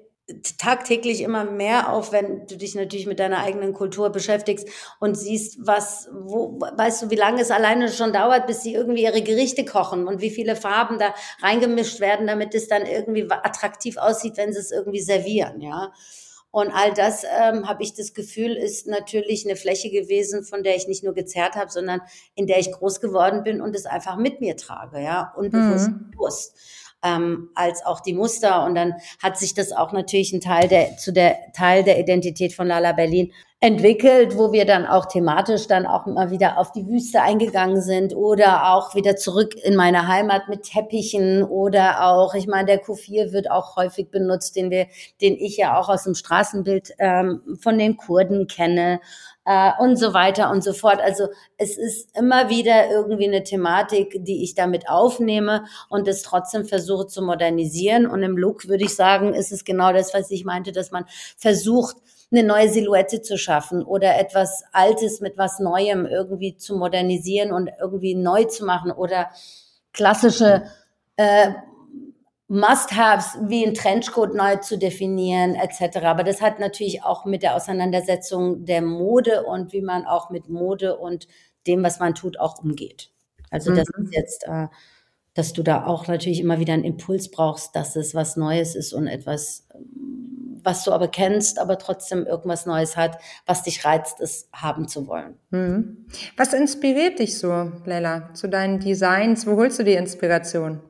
tagtäglich immer mehr auf, wenn du dich natürlich mit deiner eigenen Kultur beschäftigst und siehst, was, wo, weißt du, wie lange es alleine schon dauert, bis sie irgendwie ihre Gerichte kochen und wie viele Farben da reingemischt werden, damit es dann irgendwie attraktiv aussieht, wenn sie es irgendwie servieren, ja. Und all das ähm, habe ich das Gefühl, ist natürlich eine Fläche gewesen, von der ich nicht nur gezerrt habe, sondern in der ich groß geworden bin und es einfach mit mir trage, ja, unbewusst mhm. bewusst. Ähm, als auch die Muster. Und dann hat sich das auch natürlich ein Teil der, zu der Teil der Identität von Lala Berlin entwickelt, wo wir dann auch thematisch dann auch immer wieder auf die Wüste eingegangen sind oder auch wieder zurück in meine Heimat mit Teppichen oder auch, ich meine, der Q4 wird auch häufig benutzt, den wir, den ich ja auch aus dem Straßenbild ähm, von den Kurden kenne äh, und so weiter und so fort. Also es ist immer wieder irgendwie eine Thematik, die ich damit aufnehme und es trotzdem versuche zu modernisieren. Und im Look würde ich sagen, ist es genau das, was ich meinte, dass man versucht, eine neue Silhouette zu schaffen oder etwas Altes mit was Neuem irgendwie zu modernisieren und irgendwie neu zu machen oder klassische äh, Must-Haves wie ein Trenchcoat neu zu definieren etc. Aber das hat natürlich auch mit der Auseinandersetzung der Mode und wie man auch mit Mode und dem, was man tut, auch umgeht. Also das mhm. ist jetzt, äh, dass du da auch natürlich immer wieder einen Impuls brauchst, dass es was Neues ist und etwas was du aber kennst, aber trotzdem irgendwas Neues hat, was dich reizt, es haben zu wollen. Mhm. Was inspiriert dich so, Leila, zu deinen Designs? Wo holst du die Inspiration?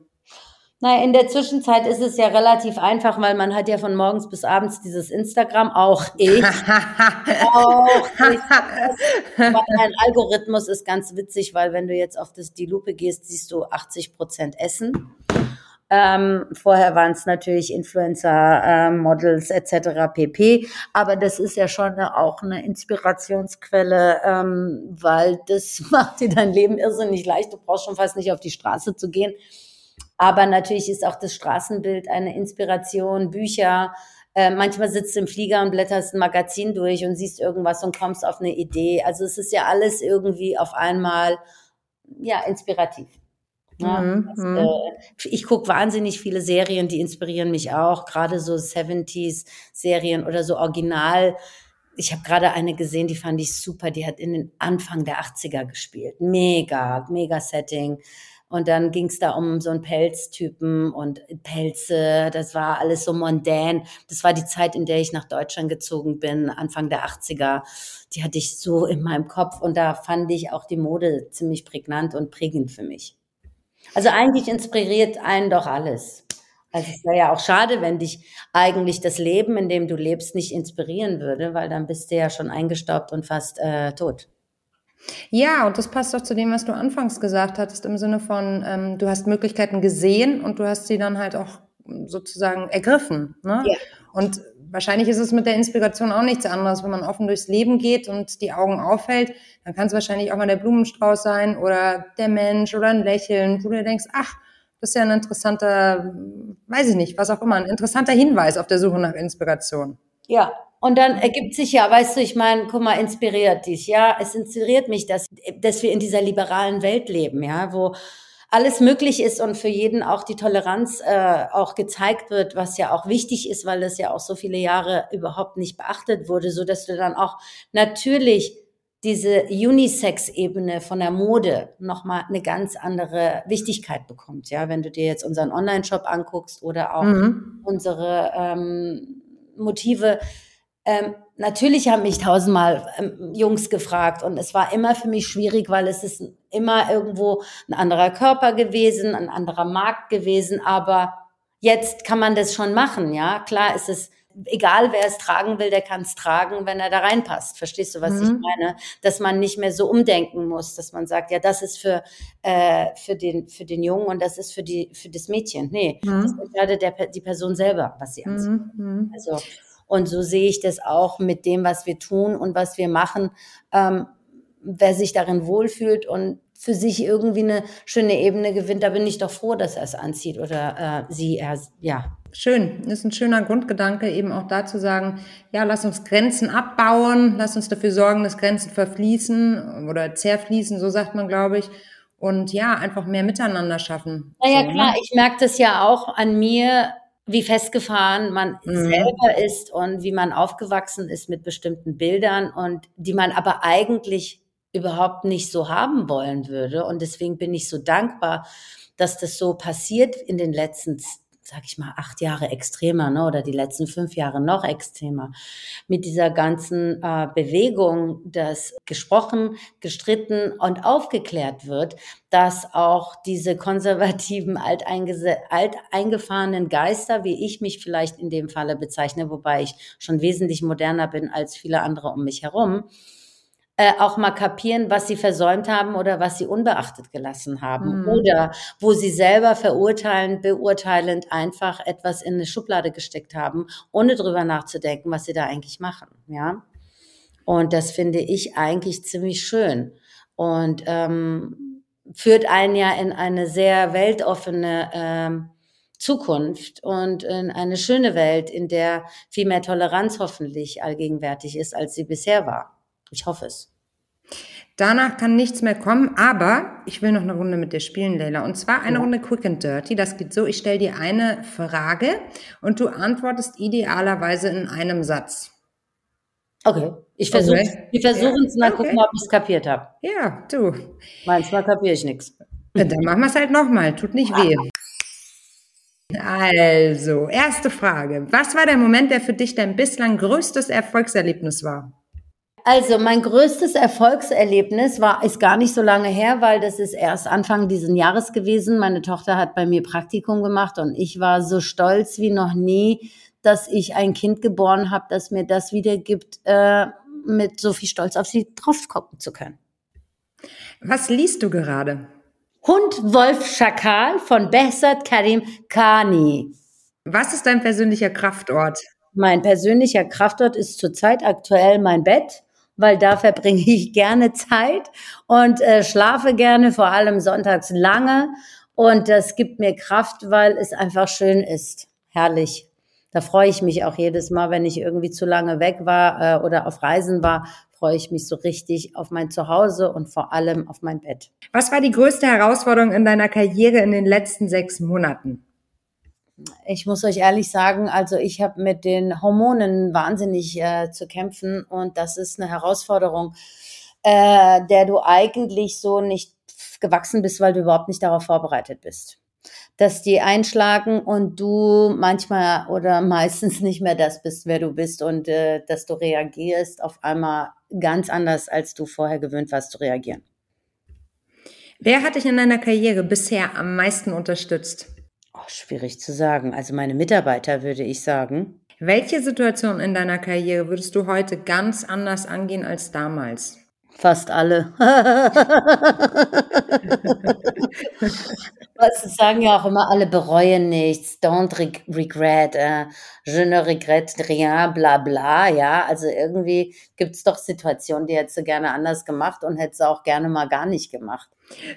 Naja, in der Zwischenzeit ist es ja relativ einfach, weil man hat ja von morgens bis abends dieses Instagram, auch ich. auch ich. Mein Algorithmus ist ganz witzig, weil wenn du jetzt auf das, die Lupe gehst, siehst du 80 Prozent Essen. Ähm, vorher waren es natürlich Influencer, äh, Models etc. pp. Aber das ist ja schon eine, auch eine Inspirationsquelle, ähm, weil das macht dir dein Leben irrsinnig leicht. Du brauchst schon fast nicht auf die Straße zu gehen. Aber natürlich ist auch das Straßenbild eine Inspiration, Bücher. Äh, manchmal sitzt du im Flieger und blätterst ein Magazin durch und siehst irgendwas und kommst auf eine Idee. Also es ist ja alles irgendwie auf einmal ja inspirativ. Ja, mhm, das, mhm. äh, ich gucke wahnsinnig viele Serien, die inspirieren mich auch, gerade so 70s-Serien oder so Original. Ich habe gerade eine gesehen, die fand ich super, die hat in den Anfang der 80er gespielt. Mega, mega Setting. Und dann ging es da um so einen Pelztypen und Pelze, das war alles so mondän. Das war die Zeit, in der ich nach Deutschland gezogen bin, Anfang der 80er. Die hatte ich so in meinem Kopf und da fand ich auch die Mode ziemlich prägnant und prägend für mich. Also eigentlich inspiriert einen doch alles. Also es wäre ja auch schade, wenn dich eigentlich das Leben, in dem du lebst, nicht inspirieren würde, weil dann bist du ja schon eingestaubt und fast äh, tot. Ja, und das passt doch zu dem, was du anfangs gesagt hattest, im Sinne von, ähm, du hast Möglichkeiten gesehen und du hast sie dann halt auch sozusagen ergriffen. Ne? Ja. Und wahrscheinlich ist es mit der Inspiration auch nichts anderes. Wenn man offen durchs Leben geht und die Augen aufhält, dann kann es wahrscheinlich auch mal der Blumenstrauß sein oder der Mensch oder ein Lächeln, wo du denkst, ach, Das ist ja ein interessanter, weiß ich nicht, was auch immer, ein interessanter Hinweis auf der Suche nach Inspiration. Ja, und dann ergibt sich ja, weißt du, ich meine, guck mal, inspiriert dich, ja. Es inspiriert mich, dass, dass wir in dieser liberalen Welt leben, ja, wo alles möglich ist und für jeden auch die Toleranz äh, auch gezeigt wird, was ja auch wichtig ist, weil das ja auch so viele Jahre überhaupt nicht beachtet wurde, so dass du dann auch natürlich diese Unisex-Ebene von der Mode nochmal eine ganz andere Wichtigkeit bekommt. Ja, wenn du dir jetzt unseren Online-Shop anguckst oder auch mhm. unsere ähm, Motive, ähm, natürlich haben mich tausendmal ähm, Jungs gefragt und es war immer für mich schwierig, weil es ist immer irgendwo ein anderer Körper gewesen, ein anderer Markt gewesen, aber jetzt kann man das schon machen, ja. Klar ist es, egal wer es tragen will, der kann es tragen, wenn er da reinpasst. Verstehst du, was mhm. ich meine? Dass man nicht mehr so umdenken muss, dass man sagt, ja, das ist für, äh, für, den, für den Jungen und das ist für, die, für das Mädchen. Nee, mhm. das entscheidet der, die Person selber, was sie anzieht. Mhm. Also, und so sehe ich das auch mit dem, was wir tun und was wir machen. Ähm, wer sich darin wohlfühlt und für sich irgendwie eine schöne Ebene gewinnt, da bin ich doch froh, dass er es anzieht oder äh, sie, er, ja. Schön, das ist ein schöner Grundgedanke, eben auch da zu sagen, ja, lass uns Grenzen abbauen, lass uns dafür sorgen, dass Grenzen verfließen oder zerfließen, so sagt man, glaube ich. Und ja, einfach mehr Miteinander schaffen. Naja, so, ne? klar, ne? ich merke das ja auch an mir, wie festgefahren man mhm. selber ist und wie man aufgewachsen ist mit bestimmten Bildern und die man aber eigentlich überhaupt nicht so haben wollen würde. Und deswegen bin ich so dankbar, dass das so passiert in den letzten sag ich mal, acht Jahre extremer, ne, oder die letzten fünf Jahre noch extremer, mit dieser ganzen äh, Bewegung, dass gesprochen, gestritten und aufgeklärt wird, dass auch diese konservativen, alteingefahrenen Geister, wie ich mich vielleicht in dem Falle bezeichne, wobei ich schon wesentlich moderner bin als viele andere um mich herum, äh, auch mal kapieren, was sie versäumt haben oder was sie unbeachtet gelassen haben. Mhm. Oder wo sie selber verurteilen, beurteilend einfach etwas in eine Schublade gesteckt haben, ohne drüber nachzudenken, was sie da eigentlich machen. Ja. Und das finde ich eigentlich ziemlich schön. Und ähm, führt einen ja in eine sehr weltoffene ähm, Zukunft und in eine schöne Welt, in der viel mehr Toleranz hoffentlich allgegenwärtig ist, als sie bisher war. Ich hoffe es. Danach kann nichts mehr kommen, aber ich will noch eine Runde mit dir spielen, Leila. Und zwar eine ja. Runde Quick and Dirty. Das geht so, ich stelle dir eine Frage und du antwortest idealerweise in einem Satz. Okay, ich versuche okay. wir versuchen es ja. mal, okay. gucken, ob ich es kapiert habe. Ja, du. Manchmal kapiere ich nichts. Dann machen wir es halt nochmal, tut nicht weh. Also, erste Frage. Was war der Moment, der für dich dein bislang größtes Erfolgserlebnis war? Also mein größtes Erfolgserlebnis war, ist gar nicht so lange her, weil das ist erst Anfang diesen Jahres gewesen. Meine Tochter hat bei mir Praktikum gemacht und ich war so stolz wie noch nie, dass ich ein Kind geboren habe, das mir das wiedergibt, äh, mit so viel Stolz auf sie drauf gucken zu können. Was liest du gerade? Hund Wolf Schakal von Behzad Karim Kani. Was ist dein persönlicher Kraftort? Mein persönlicher Kraftort ist zurzeit aktuell mein Bett weil da verbringe ich gerne Zeit und äh, schlafe gerne, vor allem sonntags lange. Und das gibt mir Kraft, weil es einfach schön ist. Herrlich. Da freue ich mich auch jedes Mal, wenn ich irgendwie zu lange weg war äh, oder auf Reisen war, freue ich mich so richtig auf mein Zuhause und vor allem auf mein Bett. Was war die größte Herausforderung in deiner Karriere in den letzten sechs Monaten? Ich muss euch ehrlich sagen, also ich habe mit den Hormonen wahnsinnig äh, zu kämpfen und das ist eine Herausforderung, äh, der du eigentlich so nicht gewachsen bist, weil du überhaupt nicht darauf vorbereitet bist. Dass die einschlagen und du manchmal oder meistens nicht mehr das bist, wer du bist und äh, dass du reagierst auf einmal ganz anders, als du vorher gewöhnt warst zu reagieren. Wer hat dich in deiner Karriere bisher am meisten unterstützt? Oh, schwierig zu sagen. Also meine Mitarbeiter würde ich sagen. Welche Situation in deiner Karriere würdest du heute ganz anders angehen als damals? Fast alle. Was sagen ja auch immer alle bereuen nichts, don't regret, äh, je ne regrette rien, bla bla, ja. Also irgendwie gibt es doch Situationen, die hättest du gerne anders gemacht und hättest du auch gerne mal gar nicht gemacht.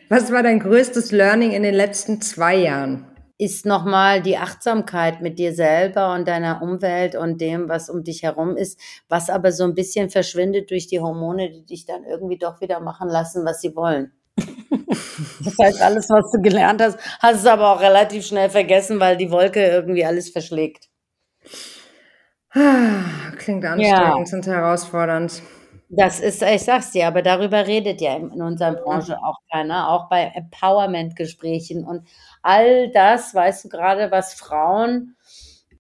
Was war dein größtes Learning in den letzten zwei Jahren? Ist nochmal die Achtsamkeit mit dir selber und deiner Umwelt und dem, was um dich herum ist, was aber so ein bisschen verschwindet durch die Hormone, die dich dann irgendwie doch wieder machen lassen, was sie wollen. Das heißt, alles, was du gelernt hast, hast du aber auch relativ schnell vergessen, weil die Wolke irgendwie alles verschlägt. Klingt anstrengend ja. und herausfordernd. Das ist, ich sag's dir, aber darüber redet ja in unserer Branche auch keiner, auch bei Empowerment-Gesprächen und all das, weißt du gerade, was Frauen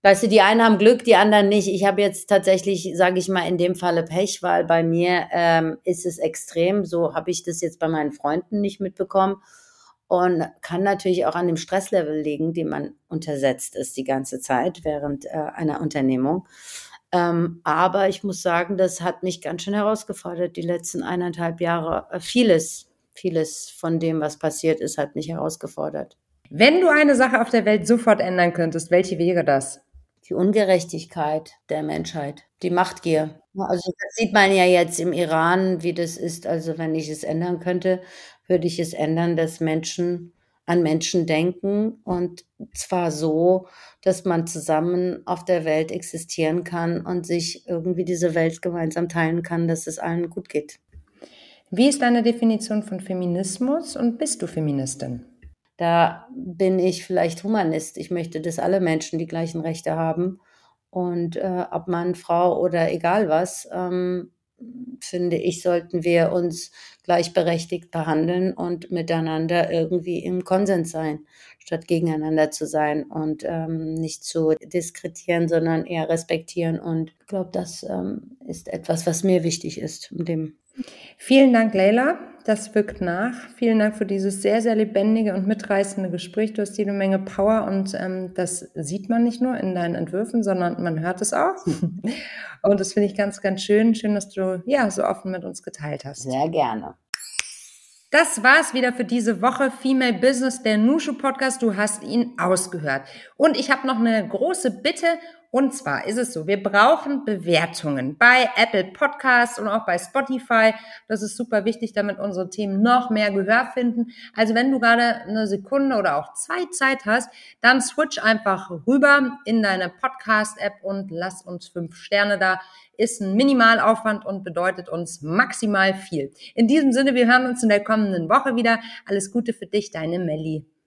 Weißt du, die einen haben Glück, die anderen nicht. Ich habe jetzt tatsächlich, sage ich mal, in dem Falle Pech, weil bei mir ähm, ist es extrem. So habe ich das jetzt bei meinen Freunden nicht mitbekommen und kann natürlich auch an dem Stresslevel liegen, den man untersetzt ist die ganze Zeit während äh, einer Unternehmung. Ähm, aber ich muss sagen, das hat mich ganz schön herausgefordert, die letzten eineinhalb Jahre. Äh, vieles, vieles von dem, was passiert ist, hat mich herausgefordert. Wenn du eine Sache auf der Welt sofort ändern könntest, welche wäre das? die Ungerechtigkeit der Menschheit, die Machtgier. Also das sieht man ja jetzt im Iran, wie das ist. Also wenn ich es ändern könnte, würde ich es ändern, dass Menschen an Menschen denken und zwar so, dass man zusammen auf der Welt existieren kann und sich irgendwie diese Welt gemeinsam teilen kann, dass es allen gut geht. Wie ist deine Definition von Feminismus und bist du Feministin? Da bin ich vielleicht Humanist. Ich möchte, dass alle Menschen die gleichen Rechte haben. Und äh, ob Mann, Frau oder egal was, ähm, finde ich, sollten wir uns gleichberechtigt behandeln und miteinander irgendwie im Konsens sein, statt gegeneinander zu sein und ähm, nicht zu diskretieren, sondern eher respektieren. Und ich glaube, das ähm, ist etwas, was mir wichtig ist in dem Vielen Dank, Leila. Das wirkt nach. Vielen Dank für dieses sehr, sehr lebendige und mitreißende Gespräch. Du hast jede Menge Power und ähm, das sieht man nicht nur in deinen Entwürfen, sondern man hört es auch. und das finde ich ganz, ganz schön. Schön, dass du ja so offen mit uns geteilt hast. Sehr gerne. Das war's wieder für diese Woche Female Business, der Nushu Podcast. Du hast ihn ausgehört. Und ich habe noch eine große Bitte und zwar ist es so, wir brauchen Bewertungen bei Apple Podcasts und auch bei Spotify. Das ist super wichtig, damit unsere Themen noch mehr Gehör finden. Also wenn du gerade eine Sekunde oder auch zwei Zeit hast, dann switch einfach rüber in deine Podcast-App und lass uns fünf Sterne da. Ist ein Minimalaufwand und bedeutet uns maximal viel. In diesem Sinne, wir hören uns in der kommenden Woche wieder. Alles Gute für dich, deine Melli.